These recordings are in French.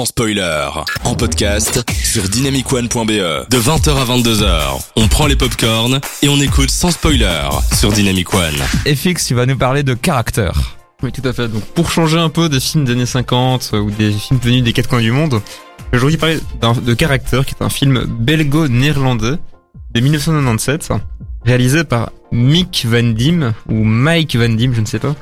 sans spoiler. En podcast sur dynamicone.be. De 20h à 22h, on prend les popcorns et on écoute sans spoiler sur Dynamic One. FX, tu vas nous parler de caractère. Oui, tout à fait. Donc, pour changer un peu des films des années 50 euh, ou des films venus des quatre coins du monde, je vais aujourd'hui parler de Character, qui est un film belgo-néerlandais de 1997, réalisé par Mick Van Diem, ou Mike Van Diem, je ne sais pas.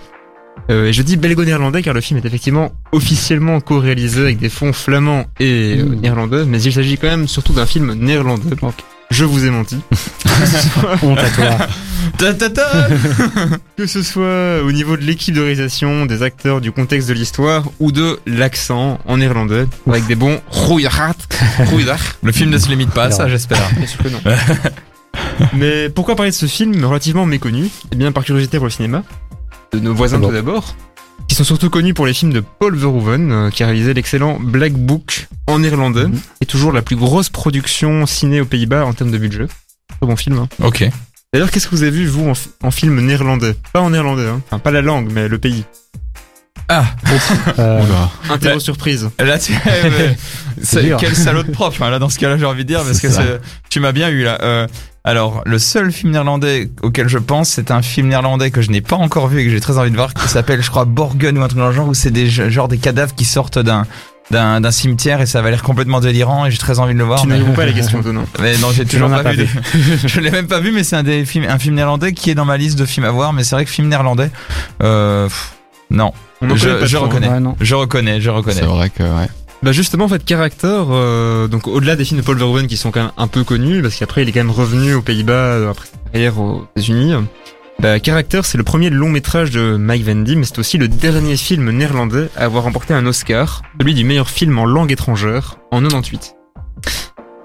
Euh, et je dis belgo-néerlandais car le film est effectivement officiellement co-réalisé avec des fonds flamands et euh, néerlandais, mais il s'agit quand même surtout d'un film néerlandais. Donc, je vous ai menti. Honte à toi. Ta ta ta Que ce soit au niveau de l'équipe de réalisation, des acteurs, du contexte de l'histoire ou de l'accent en néerlandais, avec des bons rouillards. Le film ne se limite pas à ça, j'espère. Bien sûr que non. Mais pourquoi parler de ce film relativement méconnu? Eh bien, par curiosité pour le cinéma, de nos voisins Bon. tout d'abord, qui sont surtout connus pour les films de Paul Verhoeven, euh, qui a réalisé l'excellent Black Book en néerlandais, Mhm. et toujours la plus grosse production ciné aux Pays-Bas en termes de budget. Très bon film. hein. Ok. D'ailleurs, qu'est-ce que vous avez vu, vous, en, en film néerlandais? Pas en néerlandais, hein. enfin, pas la langue, mais le pays. Ah, Euh, Interro Là- surprise. là tu quel salaud de prof. hein, là, dans ce cas-là, j'ai envie de dire parce que tu m'as bien eu là. Euh, alors, le seul film néerlandais auquel je pense, c'est un film néerlandais que je n'ai pas encore vu et que j'ai très envie de voir, qui s'appelle, je crois, Borgen ou un truc dans le genre, où c'est des genre des cadavres qui sortent d'un d'un d'un cimetière et ça va l'air complètement délirant et j'ai très envie de le voir. Tu ne mais- réponds pas à la question, non Mais non, j'ai toujours pas, pas vu. de- je l'ai même pas vu, mais c'est un des films, un film néerlandais qui est dans ma liste de films à voir. Mais c'est vrai que film néerlandais, euh, pff, non, Je- je hein. reconnais. ouais, non. je reconnais, je reconnais. C'est vrai que ouais. Bah justement, en fait, Character, euh, donc au-delà des films de Paul Verhoeven qui sont quand même un peu connus, parce qu'après il est quand même revenu aux Pays-Bas euh, après sa carrière aux États-Unis. Bah, Character, c'est le premier long métrage de Mike Van mais c'est aussi le dernier film néerlandais à avoir remporté un Oscar, celui du meilleur film en langue étrangère, en 98.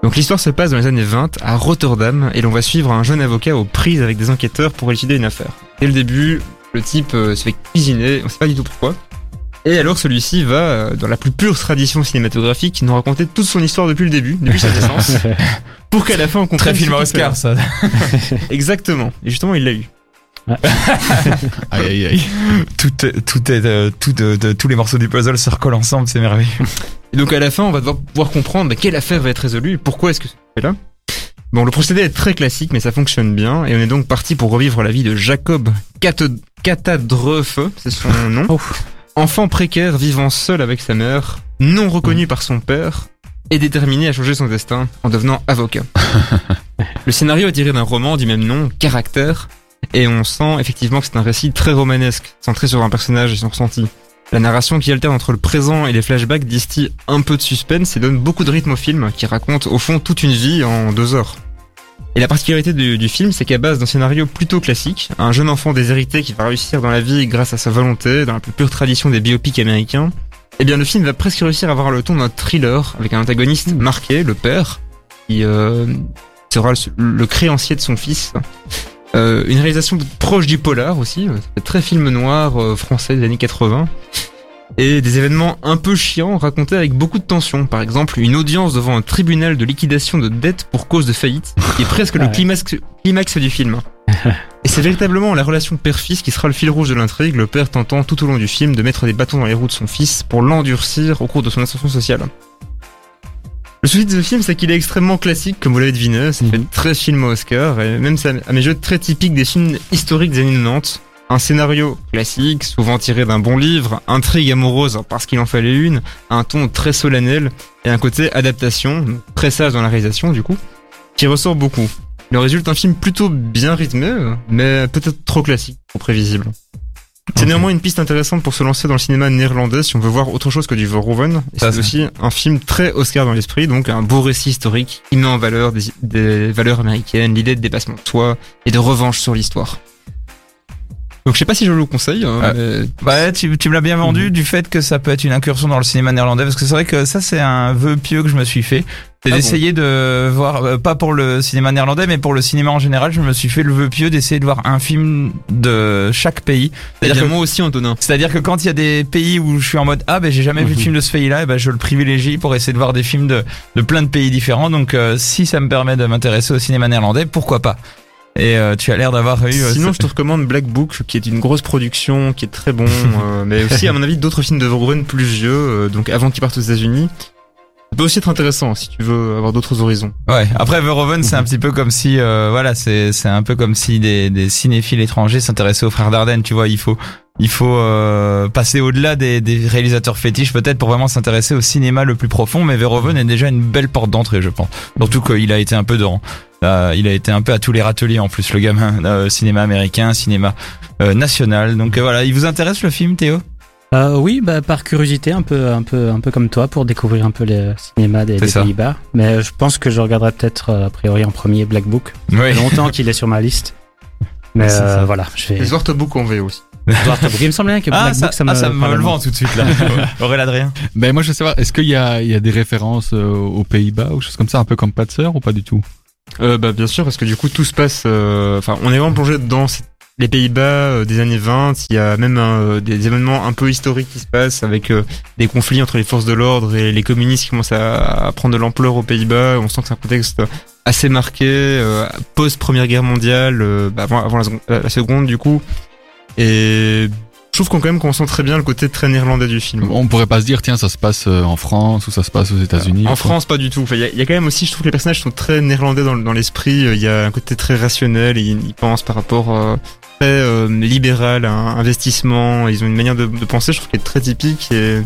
Donc l'histoire se passe dans les années 20 à Rotterdam et l'on va suivre un jeune avocat aux prises avec des enquêteurs pour élucider une affaire. Dès le début, le type euh, se fait cuisiner, on sait pas du tout pourquoi. Et alors celui-ci va, euh, dans la plus pure tradition cinématographique, nous raconter toute son histoire depuis le début, depuis sa naissance, pour qu'à la fin on comprenne Très film à. Oscar, ça. Exactement. Et justement, il l'a eu. Aïe aïe aïe. tout, est- tout est, euh, tout, euh, de- tous les morceaux du puzzle se recollent ensemble, c'est merveilleux. Et donc à la fin, on va devoir pouvoir comprendre bah, quelle affaire va être résolue, et pourquoi est-ce que c'est là? Bon, le procédé est très classique, mais ça fonctionne bien, et on est donc parti pour revivre la vie de Jacob Catadreufe, c'est son nom. Enfant précaire vivant seul avec sa mère, non reconnu par son père, et déterminé à changer son destin en devenant avocat. le scénario est tiré d'un roman du même nom, Caractère, et on sent effectivement que c'est un récit très romanesque, centré sur un personnage et son ressenti. La narration qui alterne entre le présent et les flashbacks distille un peu de suspense et donne beaucoup de rythme au film, qui raconte au fond toute une vie en deux heures. Et la particularité du, du film, c'est qu'à base d'un scénario plutôt classique, un jeune enfant déshérité qui va réussir dans la vie grâce à sa volonté, dans la plus pure tradition des biopics américains, eh bien le film va presque réussir à avoir le ton d'un thriller, avec un antagoniste marqué, le père, qui euh, sera le, le créancier de son fils. Euh, une réalisation proche du polar aussi, euh, très film noir euh, français des années 80. Et des événements un peu chiants racontés avec beaucoup de tension. Par exemple, une audience devant un tribunal de liquidation de dettes pour cause de faillite, qui est presque le climax, climax du film. Et c'est véritablement la relation père-fils qui sera le fil rouge de l'intrigue, le père tentant tout au long du film de mettre des bâtons dans les roues de son fils pour l'endurcir au cours de son ascension sociale. Le souci de ce film, c'est qu'il est extrêmement classique, comme vous l'avez deviné. Ça fait très film Oscar, et même ça, à mes yeux, très typique des films historiques des années 90. Un scénario classique, souvent tiré d'un bon livre, intrigue amoureuse parce qu'il en fallait une, un ton très solennel et un côté adaptation, très sage dans la réalisation du coup, qui ressort beaucoup. Il résulte un film plutôt bien rythmé, mais peut-être trop classique, trop prévisible. C'est néanmoins une piste intéressante pour se lancer dans le cinéma néerlandais si on veut voir autre chose que du Verhoeven. C'est aussi un film très Oscar dans l'esprit, donc un beau récit historique qui met en valeur des, des valeurs américaines, l'idée de dépassement de soi et de revanche sur l'histoire. Donc je sais pas si je le conseille. hein, mais- Bah, tu, tu me l'as bien vendu du fait que ça peut être une incursion dans le cinéma néerlandais, parce que c'est vrai que ça, c'est un vœu pieux que je me suis fait. C'est Ah d'essayer de voir, euh, pas pour le cinéma néerlandais, mais pour le cinéma en général, je me suis fait le vœu pieux d'essayer de voir un film de chaque pays. Eh C'est-à-dire que moi aussi, Antonin. C'est-à-dire que quand il y a des pays où je suis en mode ah ben j'ai jamais vu de Mhm. film de ce pays-là, et ben je le privilégie pour essayer de voir des films de, de plein de pays différents. Donc euh, si ça me permet de m'intéresser au cinéma néerlandais, pourquoi pas? Et euh, tu as l'air d'avoir eu. euh, Sinon, je te recommande Black Book, qui est une grosse production, qui est très bon, euh, mais aussi, à mon avis, d'autres films de Verhoeven plus vieux, euh, donc avant qu'il parte aux États-Unis. Ça peut aussi être intéressant si tu veux avoir d'autres horizons. Ouais. Après Verhoeven, c'est un petit peu comme si, euh, voilà, c'est c'est un peu comme si des, des cinéphiles étrangers s'intéressaient aux frères Dardenne. Tu vois, il faut il faut euh, passer au-delà des, des réalisateurs fétiches peut-être pour vraiment s'intéresser au cinéma le plus profond. Mais Verhoeven est déjà une belle porte d'entrée, je pense. Surtout qu'il a été un peu dans euh, il a été un peu à tous les râteliers en plus, le gamin. Euh, cinéma américain, cinéma euh, national. Donc euh, voilà, il vous intéresse le film, Théo? Euh, oui, bah, par curiosité, un peu, un peu, un peu comme toi, pour découvrir un peu le cinéma des. Pays-Bas. Mais je pense que je regarderai peut-être a priori en premier Black Book. Oui. Ça fait longtemps qu'il est sur ma liste. Mais euh, voilà, je vais Zwarte Book en VO aussi. Il me semblait que Ah, Black ça, Book, ça me, ah, ça me parlait le vend tout de suite là. Aurélien Adrien? Ben moi je veux savoir, est-ce qu'il y a, il y a des références aux Pays-Bas ou choses comme ça, un peu comme Patser ou pas du tout? Euh, bah, bien sûr, parce que du coup, tout se passe, euh, enfin, on est vraiment plongé dans les Pays-Bas euh, des années 20. Il y a même euh, des événements un peu historiques qui se passent avec des conflits entre les forces de l'ordre et les communistes qui commencent à, prendre de l'ampleur aux Pays-Bas. On sent que c'est un contexte assez marqué, euh, post Première Guerre mondiale, bah, avant, avant la seconde du coup. Et je trouve qu'on quand même qu'on sent très bien le côté très néerlandais du film. On pourrait pas se dire, tiens, ça se passe euh, en France ou ça se passe aux États-Unis. En ou quoi. France, pas du tout. Enfin, Il y, a- il y a quand même aussi, je trouve que les personnages sont très néerlandais dans, dans l'esprit. Il y a un côté très rationnel. Ils, ils pensent par rapport euh, très euh, libéral à un investissement. Ils ont une manière de, de penser, je trouve, qui est très typique. Et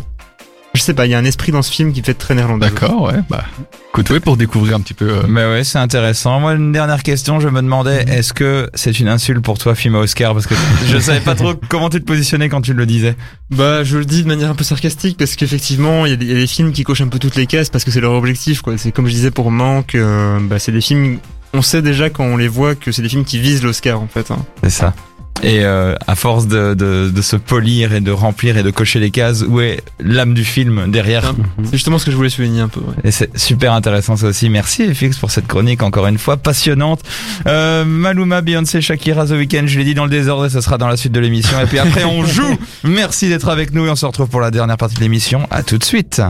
je sais pas, il y a un esprit dans ce film qui fait très néerlandais. D'accord, ouais, bah, écoute, ouais, pour découvrir un petit peu. euh, Mais ouais, c'est intéressant. Moi, une dernière question, je me demandais, est-ce que c'est une insulte pour toi, film à Oscar? Parce que je savais pas trop comment tu te positionnais quand tu le disais. Bah, je le dis de manière un peu sarcastique parce qu'effectivement, il y, a des- il y a des films qui cochent un peu toutes les cases parce que c'est leur objectif, quoi. C'est comme je disais pour Manque, euh, bah, c'est des films. On sait déjà quand on les voit que c'est des films qui visent l'Oscar, en fait. hein. C'est ça. Et euh, à force de, de, de se polir et de remplir et de cocher les cases, où est l'âme du film derrière Mhm. C'est justement ce que je voulais souligner un peu. Ouais. Et c'est super intéressant ça aussi. Merci FX pour cette chronique encore une fois passionnante. Euh, Maluma, Beyoncé, Shakira, The Weeknd, je l'ai dit dans le désordre et ce sera dans la suite de l'émission. Et puis après on joue. Merci d'être avec nous et on se retrouve pour la dernière partie de l'émission. À tout de suite.